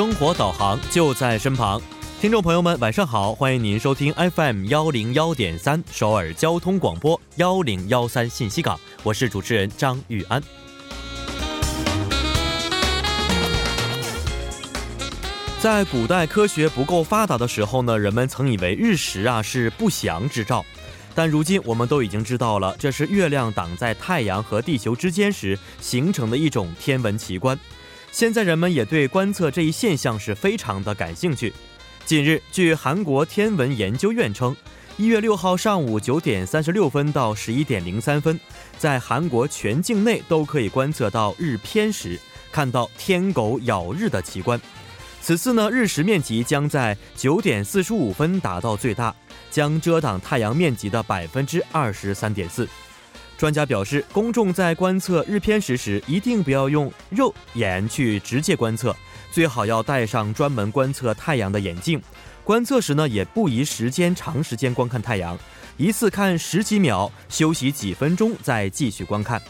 生活导航就在身旁，听众朋友们，晚上好，欢迎您收听 FM 幺零幺点三首尔交通广播幺零幺三信息港，我是主持人张玉安。在古代科学不够发达的时候呢，人们曾以为日食啊是不祥之兆，但如今我们都已经知道了，这是月亮挡在太阳和地球之间时形成的一种天文奇观。现在人们也对观测这一现象是非常的感兴趣。近日，据韩国天文研究院称，一月六号上午九点三十六分到十一点零三分，在韩国全境内都可以观测到日偏食，看到天狗咬日的奇观。此次呢，日食面积将在九点四十五分达到最大，将遮挡太阳面积的百分之二十三点四。专家表示，公众在观测日偏食时，一定不要用肉眼去直接观测，最好要戴上专门观测太阳的眼镜。观测时呢，也不宜时间长时间观看太阳，一次看十几秒，休息几分钟再继续观看。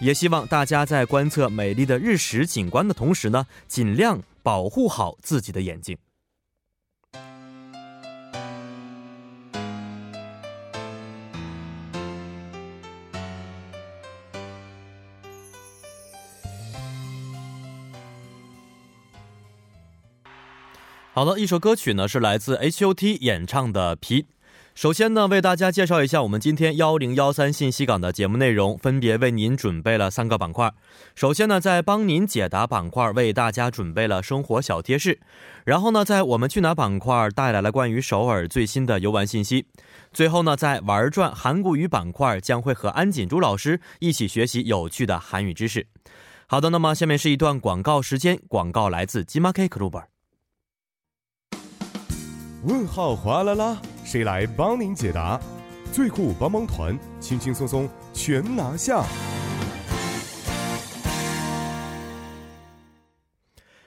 也希望大家在观测美丽的日食景观的同时呢，尽量保护好自己的眼睛。好的，一首歌曲呢是来自 H.O.T 演唱的《皮》。首先呢，为大家介绍一下我们今天幺零幺三信息港的节目内容，分别为您准备了三个板块。首先呢，在帮您解答板块为大家准备了生活小贴士，然后呢，在我们去哪板块带来了关于首尔最新的游玩信息。最后呢，在玩转韩国语板块将会和安锦珠老师一起学习有趣的韩语知识。好的，那么下面是一段广告时间，广告来自金马 K Club。问号哗啦啦，谁来帮您解答？最酷帮帮团，轻轻松松全拿下。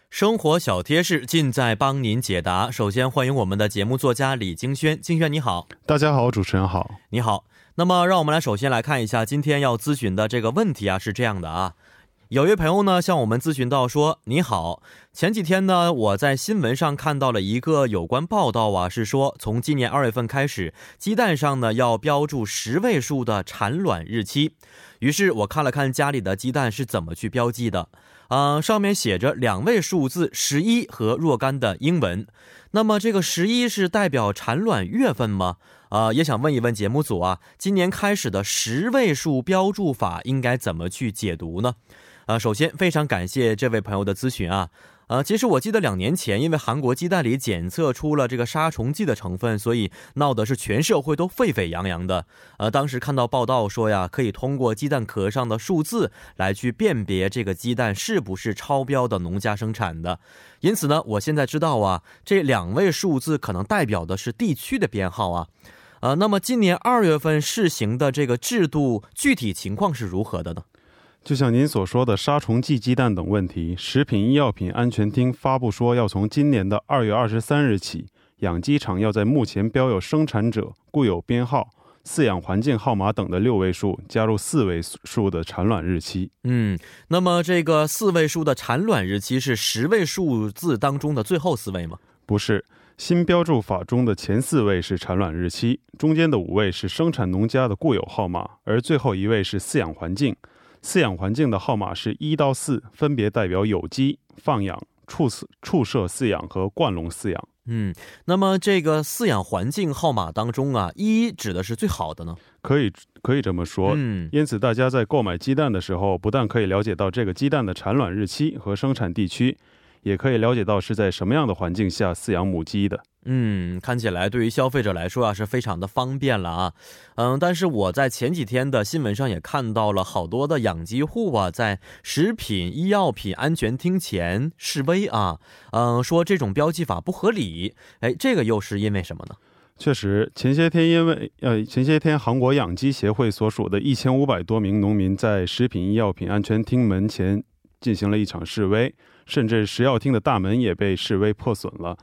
生活小贴士尽在帮您解答。首先欢迎我们的节目作家李金轩，金轩你好。大家好，主持人好。你好。那么让我们来首先来看一下今天要咨询的这个问题啊，是这样的啊。有一位朋友呢向我们咨询到说：“你好，前几天呢我在新闻上看到了一个有关报道啊，是说从今年二月份开始，鸡蛋上呢要标注十位数的产卵日期。于是我看了看家里的鸡蛋是怎么去标记的，嗯，上面写着两位数字十一和若干的英文。那么这个十一是代表产卵月份吗？啊，也想问一问节目组啊，今年开始的十位数标注法应该怎么去解读呢？”啊，首先非常感谢这位朋友的咨询啊，呃，其实我记得两年前，因为韩国鸡蛋里检测出了这个杀虫剂的成分，所以闹的是全社会都沸沸扬扬的。呃，当时看到报道说呀，可以通过鸡蛋壳上的数字来去辨别这个鸡蛋是不是超标的农家生产的。因此呢，我现在知道啊，这两位数字可能代表的是地区的编号啊。呃，那么今年二月份试行的这个制度具体情况是如何的呢？就像您所说的杀虫剂鸡蛋等问题，食品医药品安全厅发布说，要从今年的二月二十三日起，养鸡场要在目前标有生产者、固有编号、饲养环境号码等的六位数加入四位数的产卵日期。嗯，那么这个四位数的产卵日期是十位数字当中的最后四位吗？不是，新标注法中的前四位是产卵日期，中间的五位是生产农家的固有号码，而最后一位是饲养环境。饲养环境的号码是一到四，分别代表有机、放养、畜饲、畜舍饲养和灌笼饲养。嗯，那么这个饲养环境号码当中啊，一指的是最好的呢？可以，可以这么说。嗯，因此大家在购买鸡蛋的时候，不但可以了解到这个鸡蛋的产卵日期和生产地区。也可以了解到是在什么样的环境下饲养母鸡的。嗯，看起来对于消费者来说啊是非常的方便了啊。嗯，但是我在前几天的新闻上也看到了好多的养鸡户啊，在食品医药品安全厅前示威啊。嗯，说这种标记法不合理。哎，这个又是因为什么呢？确实，前些天因为呃，前些天韩国养鸡协会所属的一千五百多名农民在食品医药品安全厅门前进行了一场示威，甚至食药厅的大门也被示威破损了。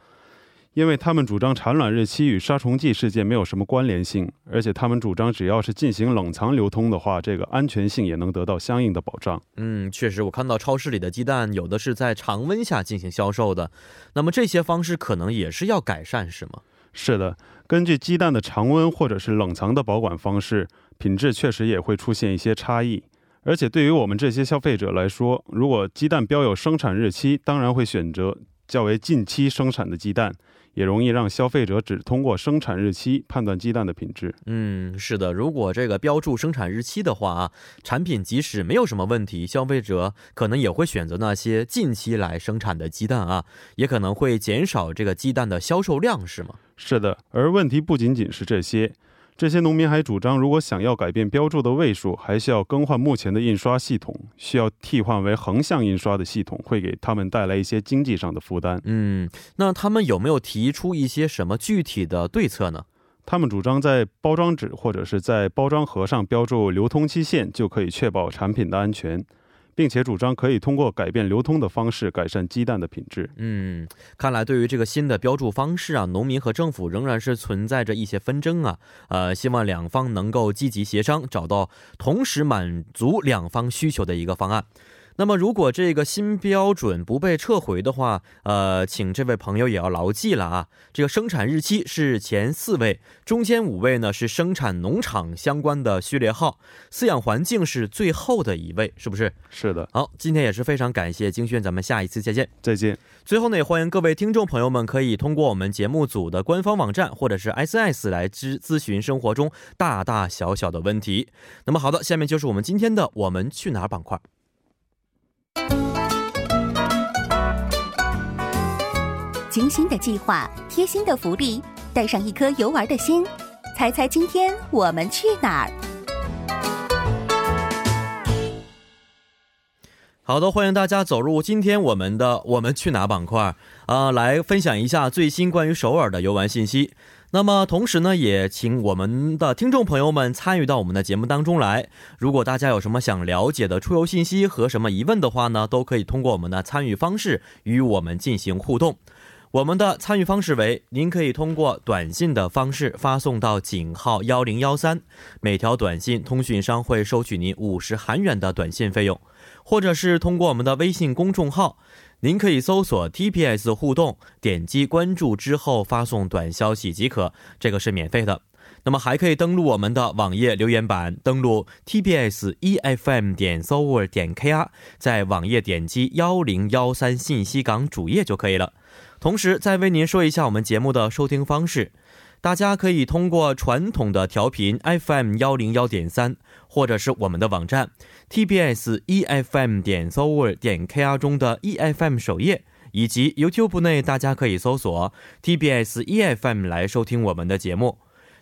因为他们主张产卵日期与杀虫剂事件没有什么关联性，而且他们主张只要是进行冷藏流通的话，这个安全性也能得到相应的保障。嗯，确实，我看到超市里的鸡蛋有的是在常温下进行销售的，那么这些方式可能也是要改善，是吗？是的，根据鸡蛋的常温或者是冷藏的保管方式，品质确实也会出现一些差异。而且对于我们这些消费者来说，如果鸡蛋标有生产日期，当然会选择较为近期生产的鸡蛋。也容易让消费者只通过生产日期判断鸡蛋的品质。嗯，是的，如果这个标注生产日期的话啊，产品即使没有什么问题，消费者可能也会选择那些近期来生产的鸡蛋啊，也可能会减少这个鸡蛋的销售量，是吗？是的，而问题不仅仅是这些。这些农民还主张，如果想要改变标注的位数，还需要更换目前的印刷系统，需要替换为横向印刷的系统，会给他们带来一些经济上的负担。嗯，那他们有没有提出一些什么具体的对策呢？他们主张在包装纸或者是在包装盒上标注流通期限，就可以确保产品的安全。并且主张可以通过改变流通的方式改善鸡蛋的品质。嗯，看来对于这个新的标注方式啊，农民和政府仍然是存在着一些纷争啊。呃，希望两方能够积极协商，找到同时满足两方需求的一个方案。那么，如果这个新标准不被撤回的话，呃，请这位朋友也要牢记了啊。这个生产日期是前四位，中间五位呢是生产农场相关的序列号，饲养环境是最后的一位，是不是？是的。好，今天也是非常感谢金轩，咱们下一次再见。再见。最后呢，也欢迎各位听众朋友们可以通过我们节目组的官方网站或者是 S S 来咨咨询生活中大大小小的问题。那么好的，下面就是我们今天的我们去哪儿板块。精心的计划，贴心的福利，带上一颗游玩的心，猜猜今天我们去哪儿？好的，欢迎大家走入今天我们的“我们去哪儿”板块啊，来分享一下最新关于首尔的游玩信息。那么同时呢，也请我们的听众朋友们参与到我们的节目当中来。如果大家有什么想了解的出游信息和什么疑问的话呢，都可以通过我们的参与方式与我们进行互动。我们的参与方式为：您可以通过短信的方式发送到井号幺零幺三，每条短信通讯商会收取您五十韩元的短信费用；或者是通过我们的微信公众号，您可以搜索 TPS 互动，点击关注之后发送短消息即可，这个是免费的。那么还可以登录我们的网页留言板，登录 TBS EFM 点 s o w e r 点 KR，在网页点击幺零幺三信息港主页就可以了。同时，再为您说一下我们节目的收听方式，大家可以通过传统的调频 FM 幺零幺点三，或者是我们的网站 TBS EFM 点 s o v e r 点 KR 中的 EFM 首页，以及 YouTube 内大家可以搜索 TBS EFM 来收听我们的节目。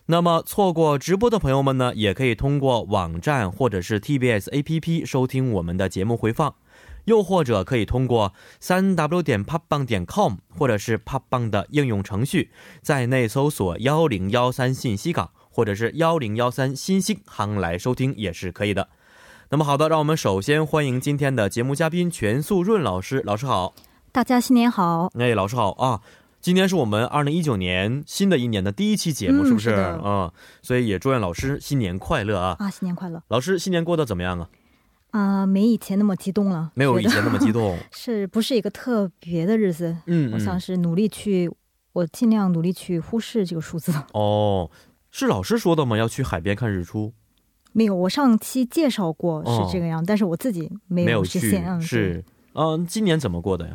那么，错过直播的朋友们呢，也可以通过网站或者是 TBS APP 收听我们的节目回放。又或者可以通过三 w 点 popbang 点 com 或者是 popbang 的应用程序，在内搜索幺零幺三信息港或者是幺零幺三新星行来收听也是可以的。那么好的，让我们首先欢迎今天的节目嘉宾全素润老师。老师好，大家新年好。哎，老师好啊！今天是我们二零一九年新的一年的第一期节目，是不是？嗯，所以也祝愿老师新年快乐啊！啊，新年快乐！老师新年过得怎么样啊？啊，没以前那么激动了，没有以前那么激动，是不是一个特别的日子？嗯，我想是努力去，我尽量努力去忽视这个数字。哦，是老师说的吗？要去海边看日出？没有，我上期介绍过是这个样，但是我自己没有实现。是，嗯，今年怎么过的呀？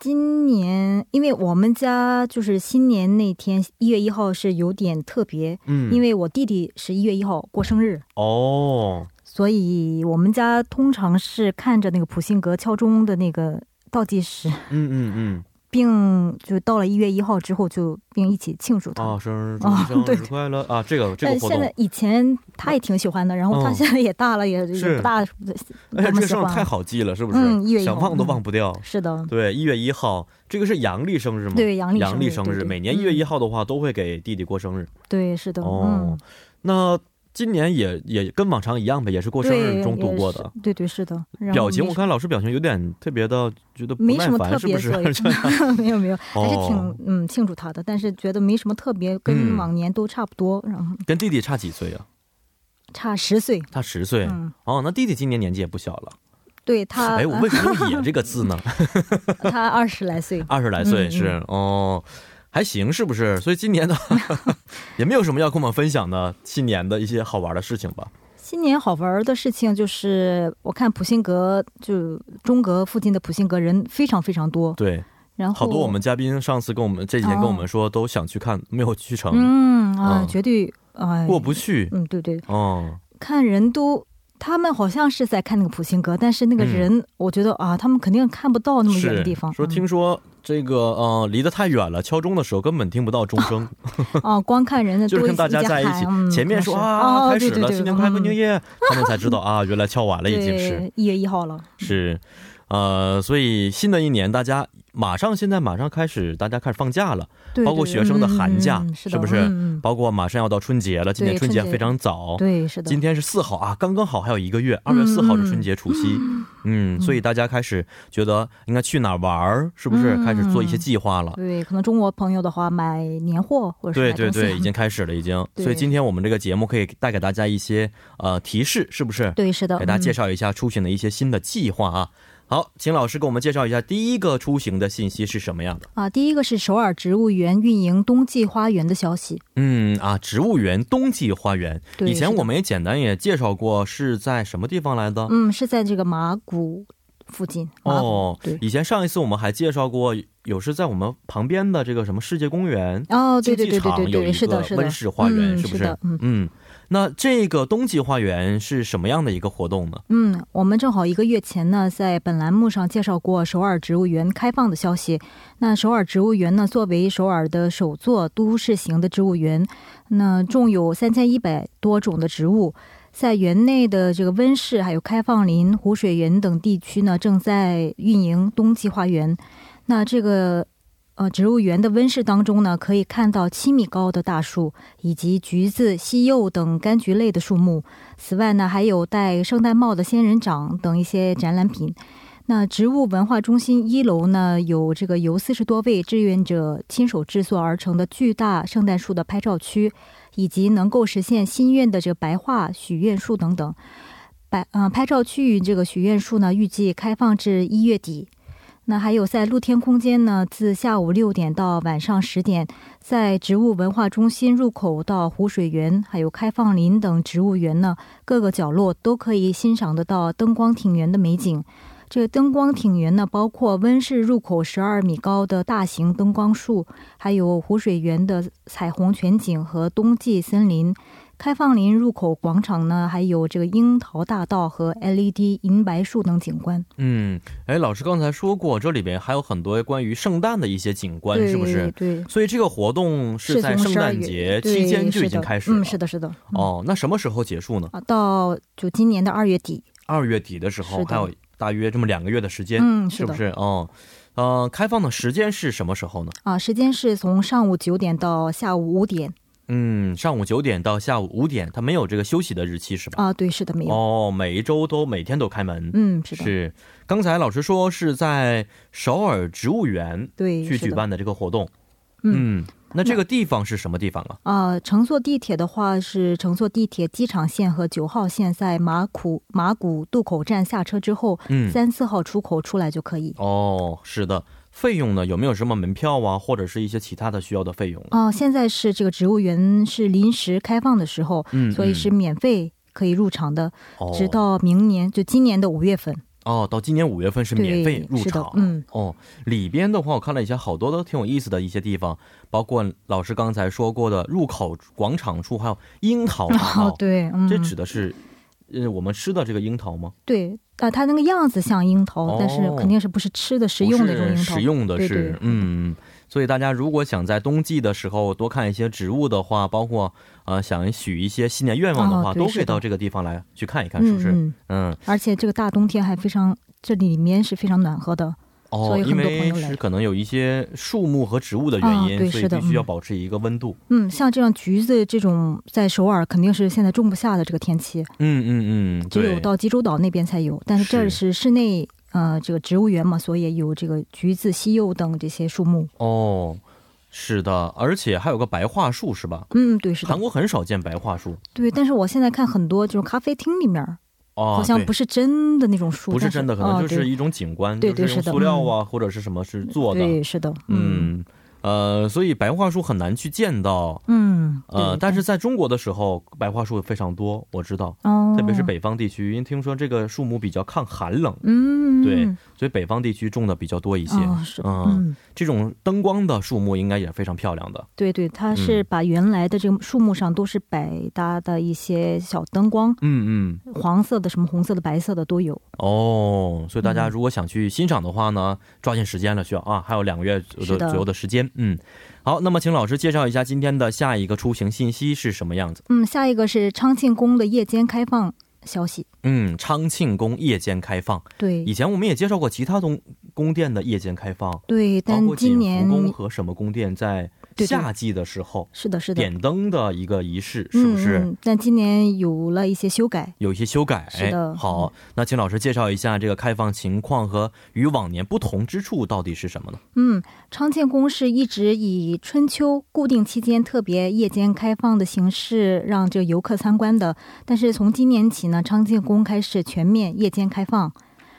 今年因为我们家就是新年那天一月一号是有点特别，嗯，因为我弟弟是一月一号过生日。哦。所以我们家通常是看着那个普信阁敲钟的那个倒计时，嗯嗯嗯，并就到了一月一号之后就并一起庆祝他啊，生日生日快乐啊！这个这个活动，现在以前他也挺喜欢的，然后他现在也大了，也也不大，哎呀这个生日太好记了，是不是？嗯，一月一号想忘都忘不掉。是的，对，一月一号，这个是阳历生日吗？对，阳历阳历生日，每年一月一号的话都会给弟弟过生日。对，是的。哦，那。今年也也跟往常一样呗，也是过生日中度过的。对对是的。表情我看老师表情有点特别的，觉得没什么特别，是不是？没有没有，还是挺嗯庆祝他的，但是觉得没什么特别，跟往年都差不多。然后跟弟弟差几岁啊？差十岁。差十岁。哦，那弟弟今年年纪也不小了。对他。哎，我为什么用“也”这个字呢？他二十来岁。二十来岁是哦。还行，是不是？所以今年呢，也没有什么要跟我们分享的新年的一些好玩的事情吧。新年好玩的事情就是，我看普辛阁就中阁附近的普辛阁人非常非常多。对，然后好多我们嘉宾上次跟我们这几天跟我们说都想去看，没有去成。嗯啊，绝对啊过不去。嗯，对对。哦，看人都。他们好像是在看那个普辛阁，但是那个人，我觉得啊，他们肯定看不到那么远的地方。说听说这个呃，离得太远了，敲钟的时候根本听不到钟声。哦，光看人的 就是跟大家在一起，前面说啊，开始了，新年快乐，牛爷，他们才知道啊，原来敲完了，已经是 一月一号了。是。呃，所以新的一年，大家马上现在马上开始，大家开始放假了，包括学生的寒假，是不是？包括马上要到春节了，今年春节非常早，对，是的。今天是四号啊，刚刚好还有一个月，二月四号是春节除夕，嗯，所以大家开始觉得应该去哪儿玩，是不是？开始做一些计划了。对，可能中国朋友的话买年货或者对对对，已经开始了，已经。所以今天我们这个节目可以带给大家一些呃提示，是不是？对，是的。给大家介绍一下出行的一些新的计划啊。好，请老师给我们介绍一下第一个出行的信息是什么样的啊？第一个是首尔植物园运营冬季花园的消息。嗯啊，植物园冬季花园，以前我们也简单也介绍过，是在什么地方来的？嗯，是在这个马古附近。哦，对，以前上一次我们还介绍过，有是在我们旁边的这个什么世界公园哦，对对对对对对，是的，是的，温室花园是不是？嗯。那这个冬季花园是什么样的一个活动呢？嗯，我们正好一个月前呢，在本栏目上介绍过首尔植物园开放的消息。那首尔植物园呢，作为首尔的首座都市型的植物园，那种有三千一百多种的植物，在园内的这个温室、还有开放林、湖水园等地区呢，正在运营冬季花园。那这个。呃，植物园的温室当中呢，可以看到七米高的大树，以及橘子、西柚等柑橘类的树木。此外呢，还有戴圣诞帽的仙人掌等一些展览品。那植物文化中心一楼呢，有这个由四十多位志愿者亲手制作而成的巨大圣诞树的拍照区，以及能够实现心愿的这个白桦许愿树等等。白嗯，拍照区域这个许愿树呢，预计开放至一月底。那还有在露天空间呢，自下午六点到晚上十点，在植物文化中心入口到湖水园、还有开放林等植物园呢，各个角落都可以欣赏得到灯光庭园的美景。这个灯光庭园呢，包括温室入口十二米高的大型灯光树，还有湖水园的彩虹全景和冬季森林。开放林入口广场呢，还有这个樱桃大道和 LED 银白树等景观。嗯，哎，老师刚才说过，这里边还有很多关于圣诞的一些景观，是不是？对。所以这个活动是在圣诞节期间就已经开始了。嗯，是的，是的。哦，那什么时候结束呢？啊，到就今年的二月底。二月底的时候，还有大约这么两个月的时间。嗯，是不是？哦，呃，开放的时间是什么时候呢？啊，时间是从上午九点到下午五点。嗯，上午九点到下午五点，它没有这个休息的日期是吧？啊，对，是的，没有。哦，每一周都每天都开门。嗯，是的。是，刚才老师说是在首尔植物园对去举办的这个活动。嗯，那这个地方是什么地方啊？啊，乘坐地铁的话是乘坐地铁机场线和九号线，在马古马古渡口站下车之后，嗯，三四号出口出来就可以。哦，是的。费用呢？有没有什么门票啊，或者是一些其他的需要的费用？哦，现在是这个植物园是临时开放的时候，嗯，所以是免费可以入场的，直到明年就今年的五月份。哦，到今年五月份是免费入场。嗯，哦，里边的话我看了一下，好多都挺有意思的一些地方，包括老师刚才说过的入口广场处，还有樱桃大道。对，这指的是。呃我们吃的这个樱桃吗？对，啊、它那个样子像樱桃，哦但是肯定是不是吃的食用的那种樱桃。食用的是，对对嗯。所以大家如果想在冬季的时候多看一些植物的话，包括呃想许一些新年愿望的话，都可以到这个地方来去看一看，是不是？嗯嗯而且这个大冬天还非常，这里面是非常暖和的。哦因为是可能有一些树木和植物的原因，啊对是的所以必须要嗯保持一个温度。嗯，像这样橘子这种在首尔肯定是现在种不下的这个天气，嗯嗯嗯，只有，到济州岛那边才有。但是这儿是是室内呃这个植物园嘛，所以有这个橘子、西柚等这些树木。哦，是的，而且还有个白桦树是吧？嗯，对，是的韩，国很少见白桦树对。但是我现在看很多就是咖啡厅里面儿，哦，好像不是真的那种树，不是真的，可能就是一种景观，对就是用对是塑料啊、或者是什么是做的。对，是的，嗯。嗯，呃，所以白桦树很难去见到。嗯，呃，但是在中国的时候，白桦树非常多，我知道，哦，特别是北方地区，因为听说这个树木比较抗寒冷，嗯，对所以北方地区种的比较多一些。哦，是，嗯，嗯，这种灯光的树木应该也非常漂亮的。对对，它是嗯把原来的这个树木上都是百搭的一些小灯光，嗯嗯，黄色的、什么红色的、白色的都有。哦，所以大家嗯如果想去欣赏的话呢，抓紧时间了，需要啊，还有两个月的左右的时间。嗯，好，那么请老师介绍一下今天的下一个出行信息是什么样子？嗯，下一个是昌庆宫的夜间开放消息。嗯，昌庆宫夜间开放，对以前我们也介绍过其他东宫殿的夜间开放，对，包但今年宫和什么宫殿在对对夏季的时候是的，是的，点灯的一个仪式，是不是？嗯嗯？但今年有了一些修改。有一些修改，是的好，那请老师介绍一下这个开放情况和与往年不同之处到底是什么呢？嗯，昌建宫是一直以春秋固定期间特别夜间开放的形式让这游客参观的，但是从今年起呢，昌建宫开始全面夜间开放。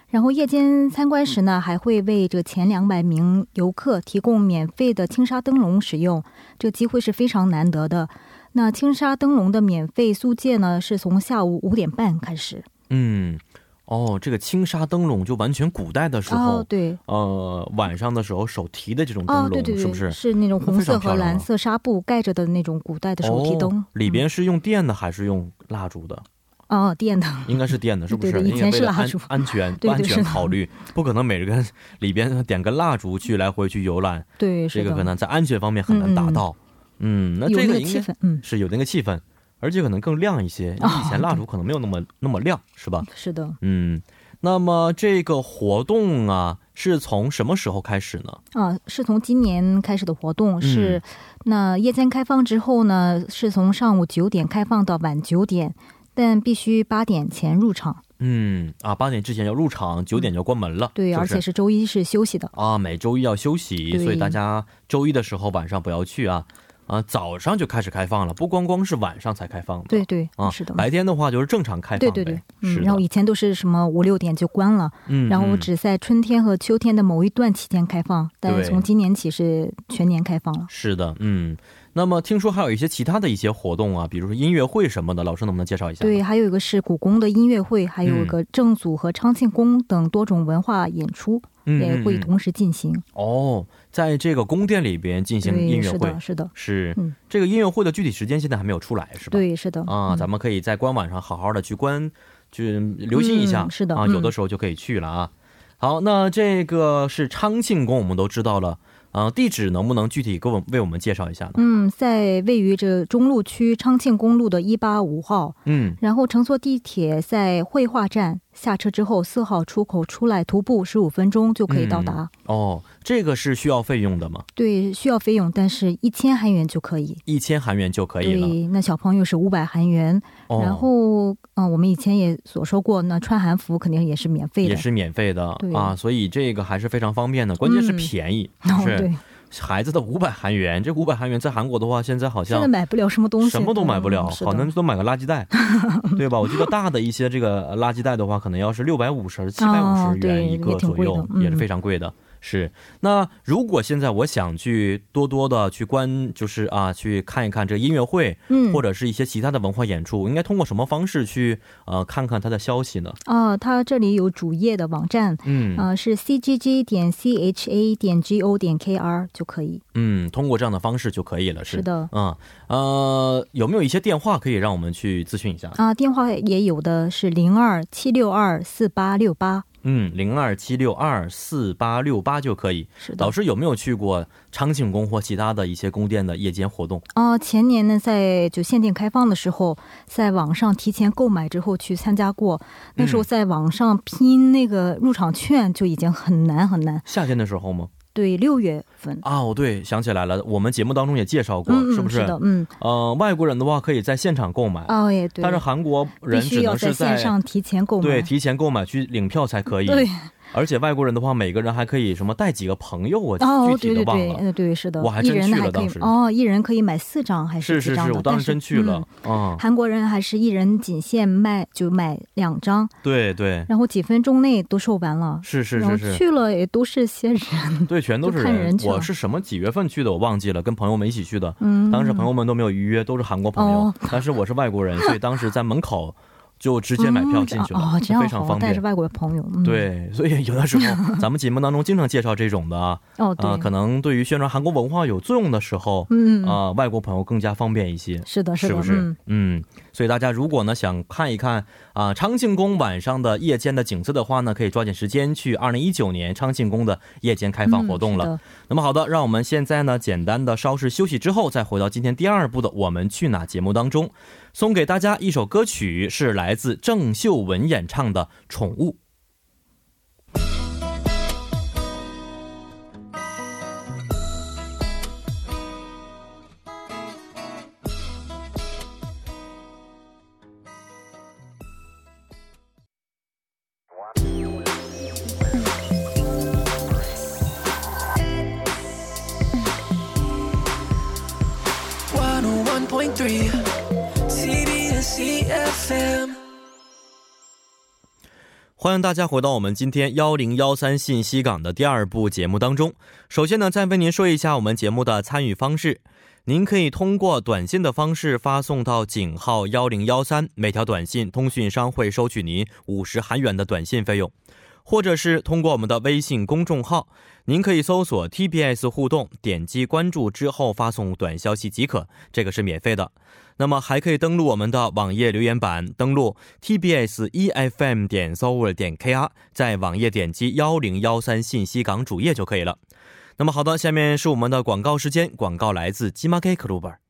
然后夜间参观时呢，还会为这前两百名游客提供免费的轻纱灯笼使用，这个机会是非常难得的。那轻纱灯笼的免费租借呢，是从下午五点半开始。嗯，哦，这个轻纱灯笼就完全古代的时候，哦，对，呃，晚上的时候手提的这种灯笼，哦，对对对，是不是？是那种红色和蓝色纱布盖着的那种古代的手提灯，哦，里边是用电的还是用蜡烛的？哦，电的，应该是电的，是不是？对对以前是因为为了安蜡烛安全 安全考虑，不可能每个人 里边点个蜡烛去来回去游览，对，是，这个可能在安全方面很难达到。嗯，那有这个应该那个气氛，嗯，是有那个气氛，而且可能更亮一些。因为以前蜡烛可能没有那么那么亮，是吧？是的，嗯，那么这个活动啊，是从什么时候开始呢？啊，是从今年开始的活动，是那夜间开放之后呢，是从上午九点开放到晚九点，但必须八点前入场，嗯啊，八点之前要入场，九点就要关门了。对，是是而且是周一是休息的，啊，每周一要休息，所以大家周一的时候晚上不要去啊。啊，早上就开始开放了，不光光是晚上才开放的。对对，啊，是的，白天的话就是正常开放。对对对，嗯，然后以前都是什么五六点就关了，嗯，然后嗯只在春天和秋天的某一段期间开放，但是从今年起是全年开放了。是的，嗯。那么听说还有一些其他的一些活动啊，比如说音乐会什么的，老师能不能介绍一下？对，，还有一个是故宫的音乐会，还有一嗯个正祖和昌庆宫等多种文化演出也会同时进行。哦，在这个宫殿里边进行音对，乐会是的，，是的，是嗯这个音乐会的具体时间现在还没有出来，是吧？对，是的。啊，嗯咱们可以在官网上好好的去关，去留心一下。嗯是的啊，嗯有的时候就可以去了啊。好，那这个是昌庆宫，我们都知道了。啊，地址能不能具体给我为我们介绍一下呢？嗯，在位于这中路区昌庆公路的一八五号，嗯，然后乘坐地铁在绘画站下车之后，四号出口出来，徒步十五分钟就可以到达。哦，这个是需要费用的吗？对，需要费用，但是一千韩元就可以。一千韩元就可以了。对，那小朋友是五百韩元。哦、然后，嗯、我们以前也所说过，那穿韩服肯定也是免费的。也是免费的啊，所以这个还是非常方便的。关键是嗯便宜，嗯，是对，孩子的五百韩元，这五百韩元在韩国的话，现在好像现在买不了什么东西，什么都买不了，好像都买个垃圾袋，对吧？我记得大的一些这个垃圾袋的话，可能要是六百五十、七百五十元一个左右，也是非常贵的。是。那如果现在我想去多多的去观，就是啊，去看一看这个音乐会，嗯，或者是一些其他的文化演出，应该通过什么方式去呃看看它的消息呢？啊，它这里有主页的网站，嗯啊，是 c g g 点 c h a 点 g o 点 k r 就可以。嗯，通过这样的方式就可以了。是是的，嗯呃，有没有一些电话可以让我们去咨询一下？啊，电话也有的是零二七六二四八六八。嗯，零二七六二四八六八就可以。是的老，师有没有去过昌庆宫或其他的一些宫殿的夜间活动？啊，前年呢，在就限定开放的时候，在网上提前购买之后去参加过。那时候在网上拼那个入场券就已经很难很难。夏天的时候吗？对，六月份。哦，对，想起来了，我们节目当中也介绍过，是不是？的，嗯，呃，外国人的话可以在现场购买，哦，也对。但是韩国人只能是线上提前购买。对提前购买去领票才可以。对，而且外国人的话，每个人还可以什么带几个朋友，我哦，具体对对对，的忘了。呃，对，是的，我还真去了当时哦，一人可以买四张还是是是，几张的？我当时真去了嗯。嗯，韩国人还是一人仅限卖就买两张，对对，然后几分钟内都售完了。是是是是，去了也都是些人，对，全都是人我是什么几月份去的，我忘记了，跟朋友们一起去的。嗯，当时朋友们都没有预约，都是韩国朋友，哦但是我是外国人，所以当时在门口就直接买票进去了，非常方便。好带着外国朋友，嗯、，对，所以有的时候 咱们节目当中经常介绍这种的啊，哦对，啊可能对于宣传韩国文化有作用的时候，嗯，嗯啊、外国朋友更加方便一些。是的，的，是不是？嗯嗯，所以大家如果呢想看一看啊、昌庆宫晚上的夜间的景色的话呢，可以抓紧时间去二零一九年昌庆宫的夜间开放活动了。嗯那么好的，让我们现在呢简单的稍事休息之后，再回到今天第二部的我们去哪节目当中，送给大家一首歌曲，是来自郑秀文演唱的《宠物》。欢迎大家回到我们今天幺零幺三信息港的第二部节目当中。首先呢，再为您说一下我们节目的参与方式。您可以通过短信的方式发送到井号幺零幺三，每条短信通讯商会收取您五十韩元的短信费用，或者是通过我们的微信公众号，您可以搜索 TBS 互动，点击关注之后发送短消息即可，这个是免费的。那么还可以登录我们的网页留言板，登录 tbs efm 点 s o u r 点 kr，在网页点击幺零幺三信息港主页就可以了。那么好的，下面是我们的广告时间，广告来自 g m a k Club。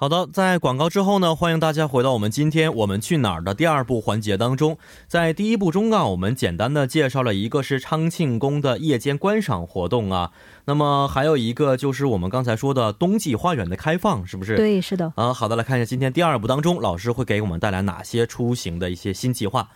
好的，在广告之后呢，欢迎大家回到我们今天我们去哪儿的第二部环节当中。在第一部中啊，我们简单的介绍了一个是昌庆宫的夜间观赏活动啊，那么还有一个就是我们刚才说的冬季花园的开放，是不是？。对，是的，啊，好的，来看一下今天第二部当中，老师会给我们带来哪些出行的一些新计划。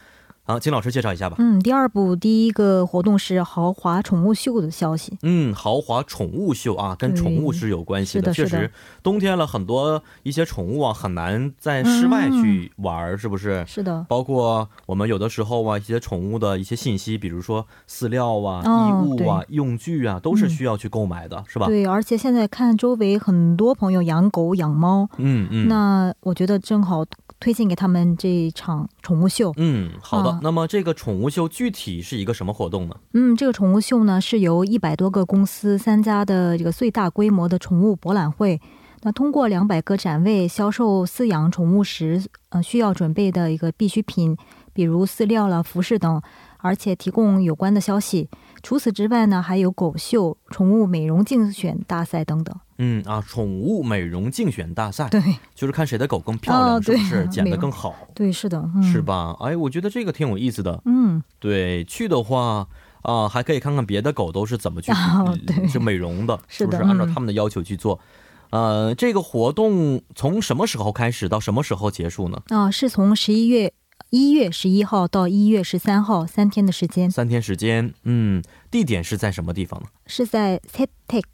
啊，金老师介绍一下吧。嗯，第二部第一个活动是豪华宠物秀的消息。嗯，豪华宠物秀啊，跟宠物是有关系的。确实，冬天了，很多一些宠物啊，很难在室外去玩儿，是不是？是的，包括我们有的时候啊，一些宠物的一些信息，比如说饲料啊、哦衣物啊、用具啊，都是需要去购买的，是吧？对，而且现在看周围很多朋友养狗养猫，嗯嗯。那我觉得正好推荐给他们这一场宠物秀。嗯，好的。啊那么这个宠物秀具体是一个什么活动呢？嗯，这个宠物秀呢是由一百多个公司参加的这个最大规模的宠物博览会。那通过两百个展位销售饲养宠物时呃需要准备的一个必需品，比如饲料了、服饰等，而且提供有关的消息。除此之外呢，还有狗秀、宠物美容竞选大赛等等。嗯啊，宠物美容竞选大赛，对就是看谁的狗更漂亮，哦是不是剪得更好，对，是的，嗯、是？吧？哎，我觉得这个挺有意思的。嗯，对，去的话啊、还可以看看别的狗都是怎么去、是美容的，是不是按照嗯他们的要求去做？呃，这个活动从什么时候开始到什么时候结束呢？啊、是从十一月一月十一号到一月十三号三天的时间，三天时间，嗯，地点是在什么地方呢？是在 CETEC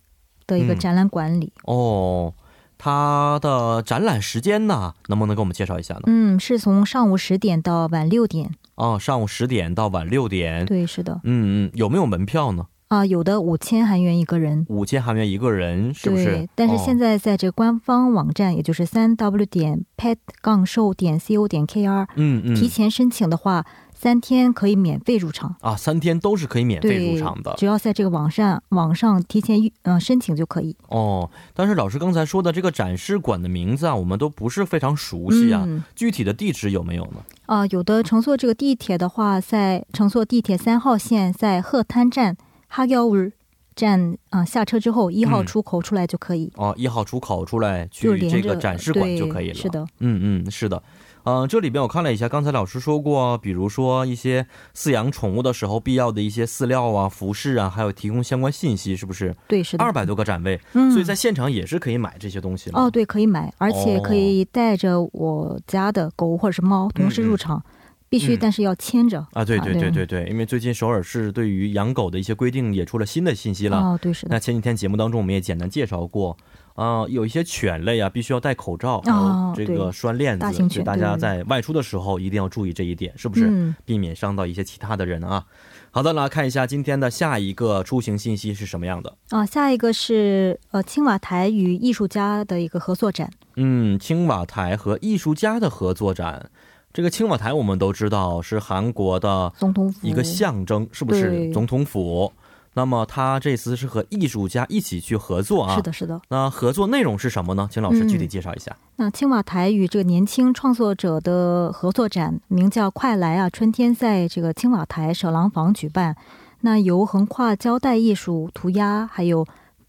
的一个嗯展览馆里。哦，它的展览时间呢，能不能给我们介绍一下呢？嗯，是从上午十点到晚六点。哦，上午十点到晚六点。对，是的。嗯嗯，有没有门票呢？啊、有的五千韩元一个人。五千韩元一个人，是不是？对，但是现在、在在这官方网站，也就是三 w 点 pet 杠售点 co 点 kr，、嗯嗯，提前申请的话，三天可以免费入场。啊，三天都是可以免费，入场的只要在这个网上网上提前预嗯、申请就可以。哦。但是老师刚才说的这个展示馆的名字啊，我们都不是非常熟悉啊。嗯具体的地址有没有呢？啊、有的乘坐这个地铁的话，在乘坐地铁三号线，在鹤滩站哈腰울站啊、下车之后，一号嗯出口出来就可以，哦，一号出口出来去这个展示馆就可以了。是的，嗯嗯，是的。呃，这里边我看了一下，刚才老师说过，比如说一些饲养宠物的时候必要的一些饲料啊、服饰啊，还有提供相关信息，是不是？对，是的，二百多个展位，嗯，所以在现场也是可以买这些东西吗？哦，，对，可以买，而且可以带着我家的狗或者是猫同时入场，必须嗯。但是要牵着啊，对对对对对，因为最近首尔市对于养狗的一些规定也出了新的信息了。哦，对，是的。那，前几天节目当中我们也简单介绍过，啊、有一些犬类啊必须要戴口罩，还有这个拴链子，大型犬所以大家在外出的时候一定要注意这一点，是不是？嗯，避免伤到一些其他的人啊。好的，来看一下今天的下一个出行信息是什么样的。啊，下一个是呃青瓦台与艺术家的一个合作展，嗯，青瓦台和艺术家的合作展。这个青瓦台我们都知道是韩国的总统府一个象征，是不是总统府？那么他这次是和艺术家一起去合作啊。是的，是的。那合作内容是什么呢？请老师嗯具体介绍一下。那青瓦台与这个年轻创作者的合作展，名叫“快来啊，春天”，在这个青瓦台舍廊坊举办。那由横跨胶带艺术、涂鸦，还有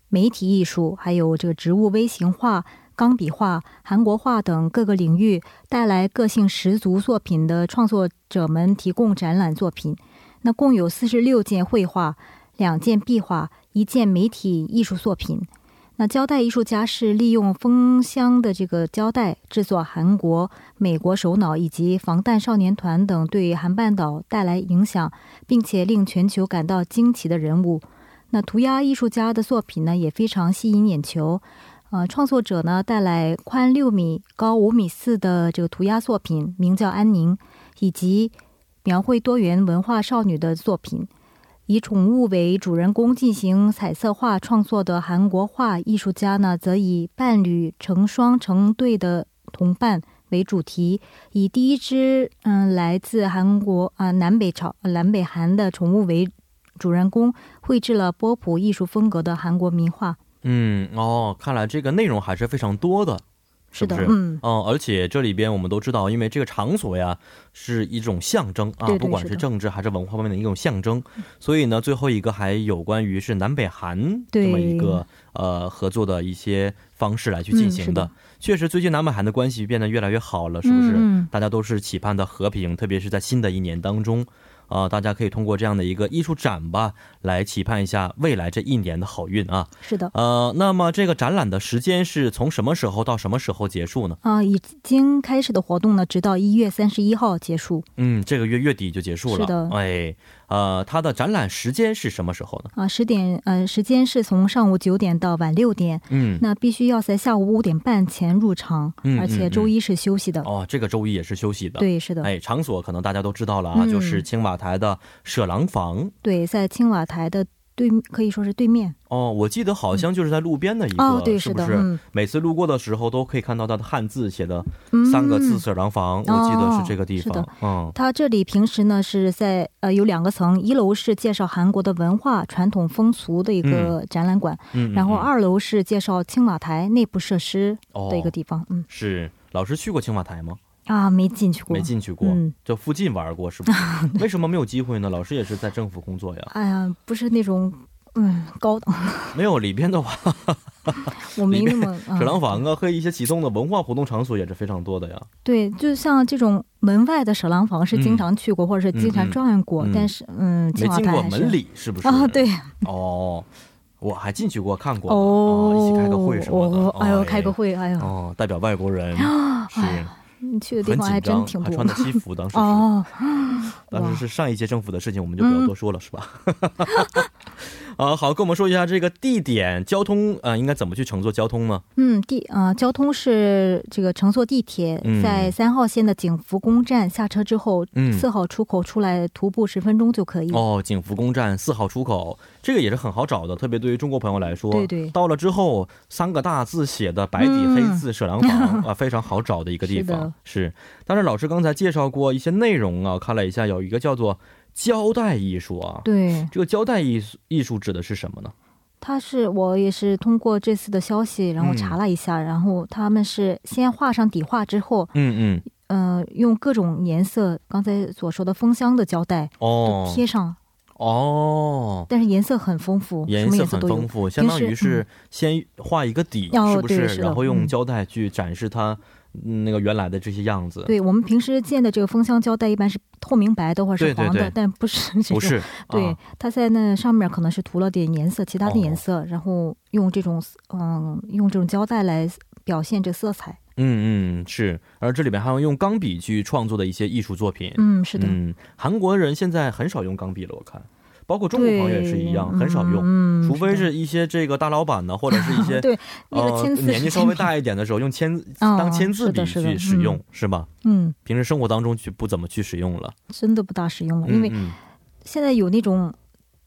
媒体艺术，还有这个植物微型画、钢笔画、韩国画等各个领域带来个性十足作品的创作者们提供展览作品。那共有四十六件绘画、两件壁画、一件媒体艺术作品。那胶带艺术家是利用封箱的这个胶带制作韩国、美国首脑以及防弹少年团等对韩半岛带来影响，并且令全球感到惊奇的人物。那涂鸦艺术家的作品呢，也非常吸引眼球。呃，创作者呢带来宽六米、高五米四的这个涂鸦作品，名叫安宁，以及描绘多元文化少女的作品。以宠物为主人公进行彩色画创作的韩国画艺术家呢，则以伴侣成双成对的同伴为主题，以第一只嗯来自韩国啊、南北朝南北韩的宠物为主人公，绘制了波普艺术风格的韩国名画。嗯，哦，看来这个内容还是非常多的，是不是？嗯，嗯，而且这里边我们都知道，因为这个场所呀是一种象征啊，不管是政治还是文化方面的一种象征，所以呢，最后一个还有关于是南北韩这么一个呃合作的一些方式来去进行的。嗯的确实，最近南北韩的关系变得越来越好了，是不是？嗯嗯大家都是期盼的和平，特别是在新的一年当中。啊、大家可以通过这样的一个艺术展吧，来期盼一下未来这一年的好运啊。是的。呃，那么这个展览的时间是从什么时候到什么时候结束呢？啊、已经开始的活动呢，直到一月三十一号结束嗯，这个月月底就结束了。是的哎，呃，它的展览时间是什么时候呢？啊。十点，呃，时间是从上午九点到晚六点，嗯，那必须要在下午五点半前入场，嗯而且周一是休息的。哦，这个周一也是休息的。，对，是的，哎，场所可能大家都知道了啊，嗯就是青瓦台的舍郎坊。对，在青瓦台的对，可以说是对面。哦，我记得好像就是在路边的一个，哦，对，是的，是不是？嗯，每次路过的时候都可以看到它的汉字写的嗯三个字“色廊坊”，我记得是这个地方。是的嗯，它这里平时呢是在呃有两个层，一楼是介绍韩国的文化传统风俗的一个展览馆，嗯，然后嗯二楼是介绍青瓦台内部设施哦的一个地方。嗯是老师去过青瓦台吗？啊，没进去过，没进去过，嗯这附近玩过是不是？为什么没有机会呢？老师也是在政府工作呀。哎呀，不是那种嗯高档，没有里边的话，我没那么舍廊嗯坊啊和一些启动的文化活动场所也是非常多的呀。对，就像这种门外的舍廊坊是经常去过，或者是经常转过，但是嗯，没进过门里是不是？啊，对，哦，我还进去过看过呢哦，一起开个会什么的。哦哎呦，哎开个会，哎呦，哦，代表外国人是你去的地很方还紧张，真挺多还穿的西服，当 时是。哦，当时是上一届政府的事情，我们就不要多说了，是吧？啊，好，跟我们说一下这个地点、交通，呃，应该怎么去乘坐交通呢？嗯，地呃，交通是这个乘坐地铁，嗯在三号线的景福宫站下车之后，嗯四号出口出来徒步十分钟就可以。哦，景福宫站四号出口，这个也是很好找的，特别对于中国朋友来说，对对到了之后三个大字写的白底黑字 “舍良坊”啊，非常好找的一个地方。是但是老师刚才介绍过一些内容啊，看了一下，有一个叫做胶带艺术啊。对，这个胶带艺术艺术指的是什么呢？他是我也是通过这次的消息，然后查了一下，然后他们是先画上底画之后，嗯嗯，呃，用各种颜色，刚才所说的封箱的胶带哦。贴上，哦，但是颜色很丰富，颜色。很丰富，相当于是先画一个底，哦是不是？然后用嗯。胶带去展示它、嗯那个原来的这些样子。对我们平时见的这个封箱胶带一般是透明白的或者是黄的，对对对但不是这种。不是，对，啊它在那上面可能是涂了点颜色，其他的哦颜色，然后用这种嗯用这种胶带来表现这色彩。嗯嗯是，而这里边还有用钢笔去创作的一些艺术作品。嗯，是的，嗯，韩国人现在很少用钢笔了，我看，包括中国朋友也是一样，很少用。嗯，除非是一些这个大老板呢，或者是一些 对那个呃签字年纪稍微大一点的时候，用签当签字笔去使用，是吧？嗯，平时生活当中去不怎么去使用了，真的不大使用了，因为嗯现在有那种。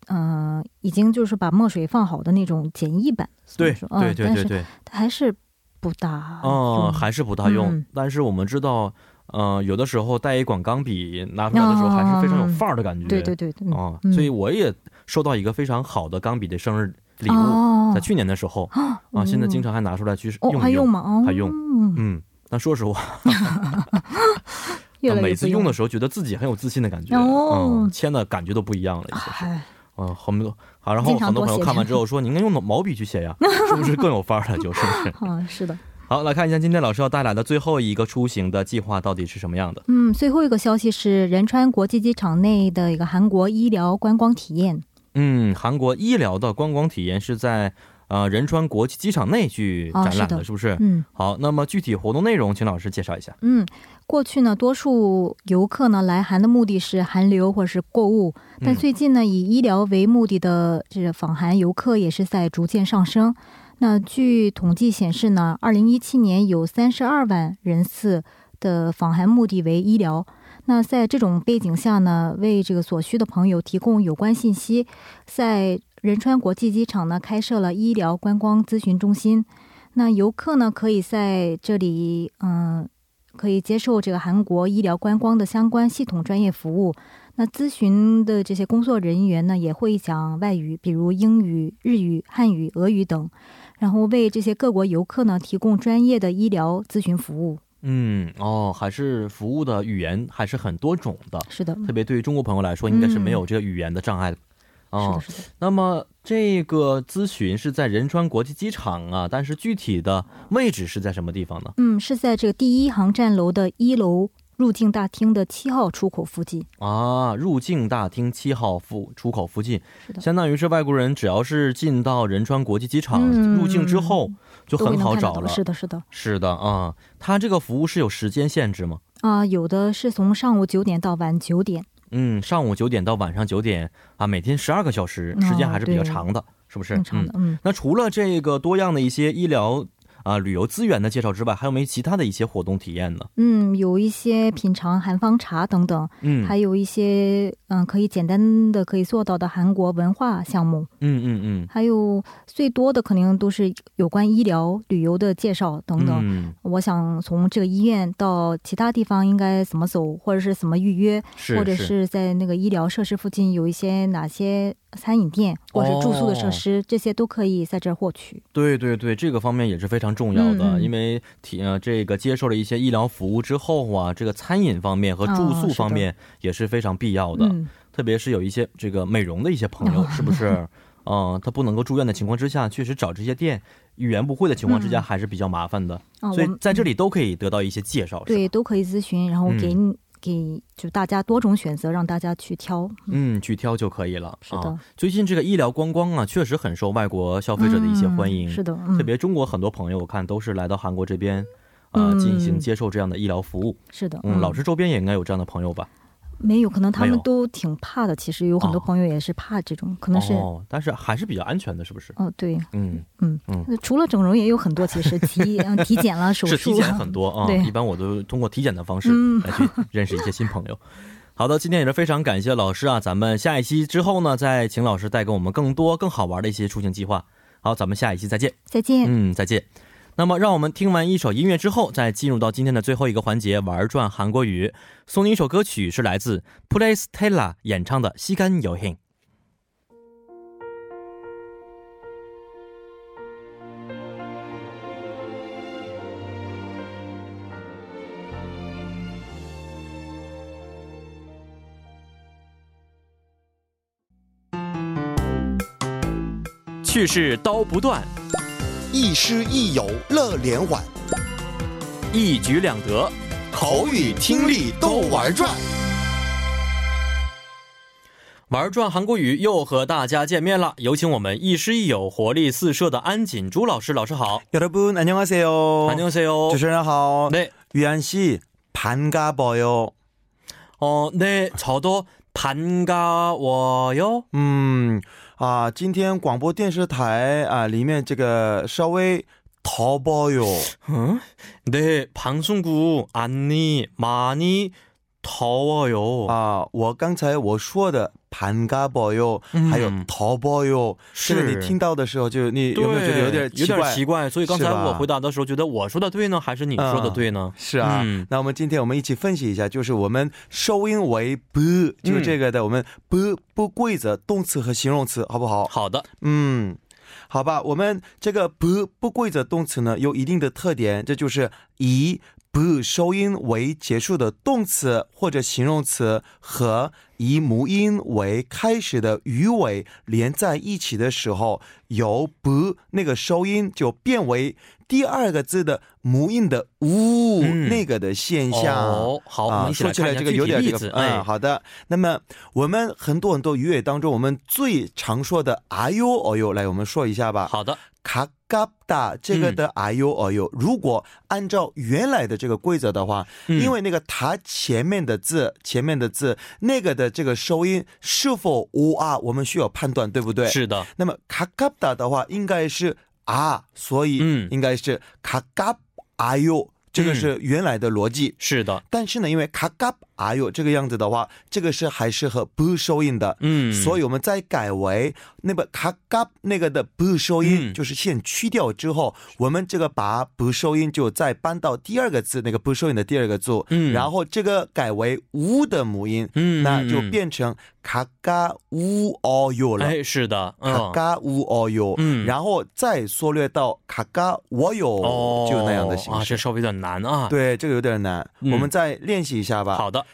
嗯、已经就是把墨水放好的那种简易版，对对对但是对对，它还是不大哦、用还是不大用。嗯但是我们知道，呃，有的时候带一管钢笔拿出来的时候，还是非常有范儿的感觉。对对对对，哦、嗯所以我也收到一个非常好的钢笔的生日礼物，哦在去年的时候啊，现在经常还拿出来去哦用一还用还用嗯，但说实话，越来越每次用的时候，觉得自己很有自信的感觉。哦嗯，签的感觉都不一样了，已经是。哎，嗯，很多好，然后很多朋友看完之后说，你应该用毛笔去写呀，是不是更有范儿了？就是？嗯，是的。好，来看一下今天老师要带来的最后一个出行的计划到底是什么样的？嗯，最后一个消息是仁川国际机场内的一个韩国医疗观光体验。嗯，韩国医疗的观光体验是在呃仁川国际机场内去展览的，哦是的是不是？嗯好，那么具体活动内容，请老师介绍一下。嗯，过去呢，多数游客呢来韩的目的是韩流或者是购物，但嗯最近呢，以医疗为目的的这个访韩游客也是在逐渐上升。那据统计显示呢，二零一七年有三十二万人次的访韩目的为医疗。那在这种背景下呢，为这个所需的朋友提供有关信息，在仁川国际机场呢开设了医疗观光咨询中心。那游客呢可以在这里，嗯，可以接受这个韩国医疗观光的相关系统专业服务。那咨询的这些工作人员呢，也会讲外语，比如英语、日语、汉语、俄语等，然后为这些各国游客呢提供专业的医疗咨询服务。嗯，哦，还是服务的语言还是很多种的，是的，特别对于中国朋友来说，应该是没有这个语言的障碍的。哦是的，，是的。那么这个咨询是在仁川国际机场啊，但是具体的位置是在什么地方呢？嗯，是在这个第一航站楼的一楼入境大厅的七号出口附近。啊，入境大厅七号附出口附近，是的相当于是外国人只要是进到仁川国际机场、嗯入境之后，就很好找了。是的，是的。是的啊，它这个服务是有时间限制吗？啊、有的是从上午九点到晚九点。嗯，上午九点到晚上九点啊，每天十二个小时，时间还是比较长的，是不是？正常的，嗯那除了这个多样的一些医疗啊、旅游资源的介绍之外，还有没有其他的一些活动体验呢？嗯，有一些品尝韩方茶等等，嗯，还有一些嗯可以简单的可以做到的韩国文化项目，嗯嗯嗯还有最多的肯定都是有关医疗旅游的介绍等等。嗯，我想从这个医院到其他地方应该怎么走，或者是怎么预约，是或者是在那个医疗设施附近有一些哪些餐饮店或者是住宿的设施，这些都可以在这儿获取。对对对，这个方面也是非常重要的，因为体呃这个接受了一些医疗服务之后啊，这个餐饮方面和住宿方面也是非常必要的，嗯，特别是有一些这个美容的一些朋友，哦。是不是？嗯、他不能够住院的情况之下，确实找这些店语言不会的情况之下嗯。还是比较麻烦的，所以在这里都可以得到一些介绍，对都可以咨询，然后给、嗯给就大家多种选择，让大家去挑。嗯，去挑就可以了。是的啊，最近这个医疗观光啊，确实很受外国消费者的一些欢迎。嗯是的，嗯、特别中国很多朋友，我看都是来到韩国这边，呃，嗯进行接受这样的医疗服务。是的，嗯，老师周边也应该有这样的朋友吧？没有，可能他们都挺怕的。其实有很多哦朋友也是怕这种，可能是哦，但是还是比较安全的，是不是？哦对，嗯，嗯嗯那除了整容也有很多，其实体 嗯体检了、手术是体检很多啊，对一般我都通过体检的方式嗯来去认识一些新朋友。好的，今天也是非常感谢老师啊，咱们下一期之后呢，再请老师带给我们更多更好玩的一些出行计划。好，咱们下一期再见。再见。嗯，再见。那么，让我们听完一首音乐之后，再进入到今天的最后一个环节——玩转韩国语。送你一首歌曲，是来自 Play Stella 演唱的《西干有행》。去世刀不断，亦师亦友乐连环，一举两得。口语听力都玩转。玩转韩国语又和大家见面了，有请我们亦师亦友、活力四射的安锦珠老师。老师好， 여러분 안녕하세요. 안녕하세요。 主持人好。 네， 위안 씨 반가워요. 어, 네, 저도 반가워요. 嗯 啊，今天广播电视台啊里面这个稍微淘宝哟。 응? 네, 방송국 안니 많이 淘宝哟啊！我刚才我说的盘嘎宝哟，还有淘宝哟，是你听到的时候就你有没有觉得有点有点奇怪？所以刚才我回答的时候，觉得我说的对呢，还是你说的对呢？是啊、那我们今天我们一起分析一下，就是我们收音为不，就是这个的，我们不不规则动词和形容词，好不好？好的，嗯。好吧，我们这个不不规则动词呢有一定的特点，这就是以不收音为结束的动词或者形容词和以母音为开始的语尾连在一起的时候，由不那个收音就变为第二个字的母音的呜、嗯那个的现象。哦，好，我啊，们说起来这个有点这个体例子。哎嗯，，好的。那么我们很多很多语言当中，我们最常说的啊哟哦哟，来我们说一下吧。好的，卡嘎达这个的啊哟哦哟，如果按照原来的这个规则的话，嗯因为那个它前面的字前面的字那个的这个收音是否乌啊，我们需要判断，对不对？。是的，那么卡嘎达的话应该是啊，所以嗯。应该是卡嘎啊哟，这个是原来的逻辑。是的，但是呢，因为卡嘎啊哟这个样子的话，这个是还是和不收音的，嗯，所以我们再改为那个卡嘎那个的不收音，嗯。就是先去掉之后，我们这个把不收音就再搬到第二个字那个不收音的第二个字，嗯。然后这个改为乌的母音，嗯，那就嗯变成卡嘎乌哦哟了。哎，是的，卡嗯，嘎乌哦哟，嗯。然后再缩略到卡嘎我有，哦，就那样的形啊，式。这稍微有点难啊。，对，这个有点难，嗯。我们再练习一下吧。好的，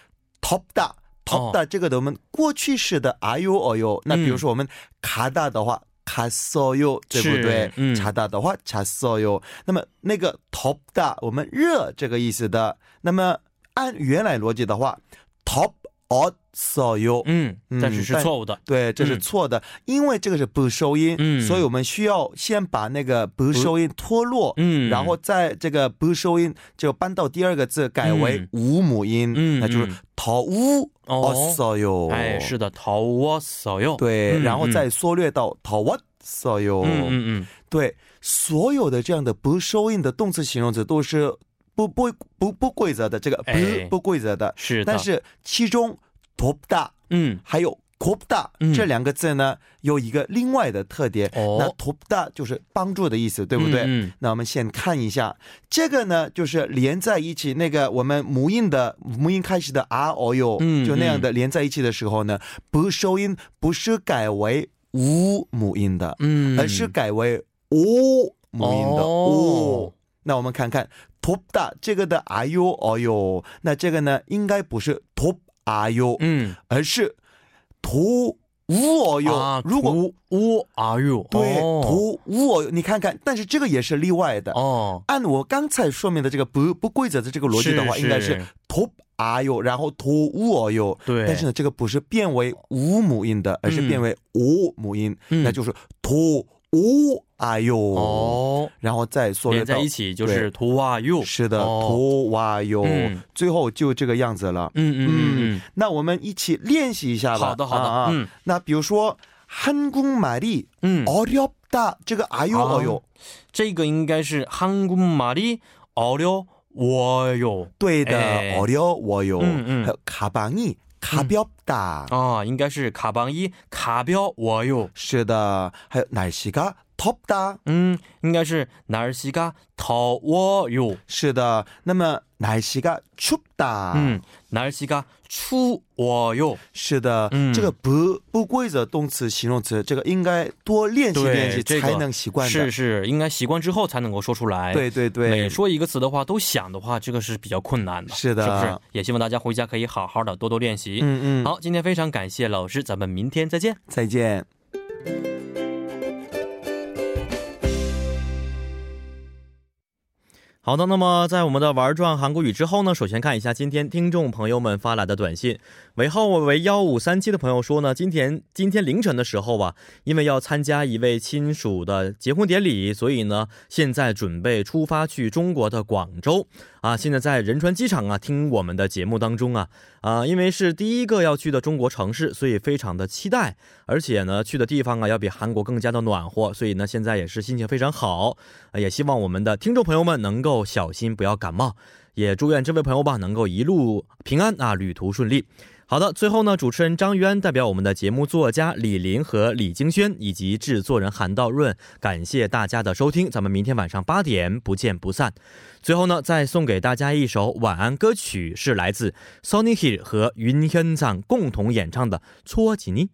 top 다 top 大这个的我们过去式的啊哟哦哟，那比如说我们卡大的话。卡索哟，对不对是？嗯查大的话，查索哟。那么那个 top 大，我们热这个意思的。那么按原来逻辑的话，top o 索哟，嗯，嗯但是是但错误的。对，这是嗯。错的，因为这个是不收音，嗯。所以我们需要先把那个不收音脱落，嗯。然后在这个不收音就搬到第二个字改为嗯。无母音，嗯那就是嗯。逃乌哦哦所有，哎，是的，逃我所有。对，嗯然后再缩略到逃我所有，嗯嗯嗯，对，所有的这样的不收音的动词形容词都是不不不不规则的，这个不、哎不规则的，是的。但是其中 top 大嗯，还有 top 大、嗯。这两个字呢，有一个另外的特点。哦。那 top 大就是帮助的意思，对不对？嗯嗯。那我们先看一下这个呢，就是连在一起，那个我们母音的母音开始的 r o 哟，嗯就那样的连在一起的时候呢，不收音不是改为无母音的，嗯，而是改为 o 母音的 o、哦那我们看看 top 大这个的 r u o 哟，那这个呢应该不是 top r u，、嗯。而是图无我有。啊，如果图我 are you 对哦。图无我有，你看看，但是这个也是例外的。哦，按我刚才说明的这个不不规则的这个逻辑的话，是应该是图啊有，然后图无我有。对，但是呢，这个不是变为无母音的，而是变为无母音，嗯。那就是图오啊哟，哦，然后再缩略到连在一起就是图哇哟。是的，哦图哇哟，嗯最后就这个样子了。嗯嗯嗯那我们一起练习一下嗯，吧。好的好的，啊啊嗯那比如说한국말이 嗯， 어렵다这个啊哟啊哦哟，这个应该是한국말이어려워요。 对的，哎 어려워요。 嗯嗯还有가방이 가볍다， 啊，应该是卡邦一卡标我哟。是的，还有날씨가 덥다， 嗯，应该是哪儿西嘎讨我哟。是的。那么날씨가춥다， 嗯，哪儿西嘎出我哟。是的，嗯这个不不规则动词、形容词，这个应该多练习对练习这个才能习惯的。是是，应该习惯之后才能够说出来。对对对，每说一个词的话都想的话，这个是比较困难的。是的是不是？也希望大家回家可以好好的多多练习。嗯嗯，，好，今天非常感谢老师，咱们明天再见。再见。 好的，那么在我们的玩转韩国语之后呢，首先看一下今天听众朋友们发来的短信。尾号为幺五三七的朋友说呢，今天今天凌晨的时候吧，因为要参加一位亲属的结婚典礼，所以呢，现在准备出发去中国的广州啊。现在在仁川机场啊，听我们的节目当中啊啊，因为是第一个要去的中国城市，所以非常的期待，而且呢，去的地方啊要比韩国更加的暖和，所以呢，现在也是心情非常好。啊也希望我们的听众朋友们能够小心，不要感冒。也祝愿这位朋友吧能够一路平安啊，旅途顺利。好的，最后呢，主持人张渊代表我们的节目作家李林和李经轩，以及制作人韩道润，感谢大家的收听，咱们明天晚上八点不见不散。最后呢，再送给大家一首晚安歌曲，是来自 Soniki 和云天藏共同演唱的搓吉尼。